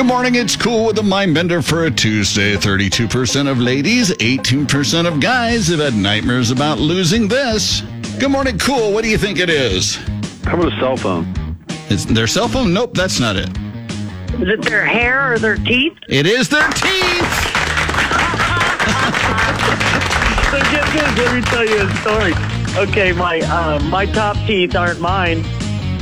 Good morning, it's cool with a mind bender for a Tuesday. 32% of ladies, 18% of guys have had nightmares about losing this. Good morning, cool. What do you think it is? How about a cell phone? Is their cell phone? Nope, that's not it. Is it their hair or their teeth? It is their teeth. So get this. Let me tell you a story. Okay, my uh, my top teeth aren't mine,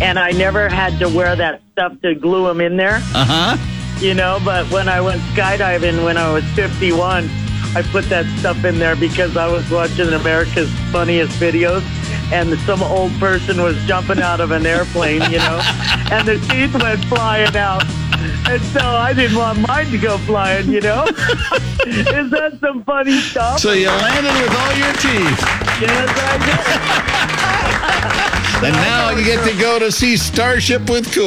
and I never had to wear that stuff to glue them in there. Uh huh. You know, but when I went skydiving when I was 51, I put that stuff in there because I was watching America's Funniest Videos, and some old person was jumping out of an airplane, you know, and the teeth went flying out. And so I didn't want mine to go flying, you know? Is that some funny stuff? So you landed with all your teeth. yes, I did. And now you get to go to see Starship with Cool.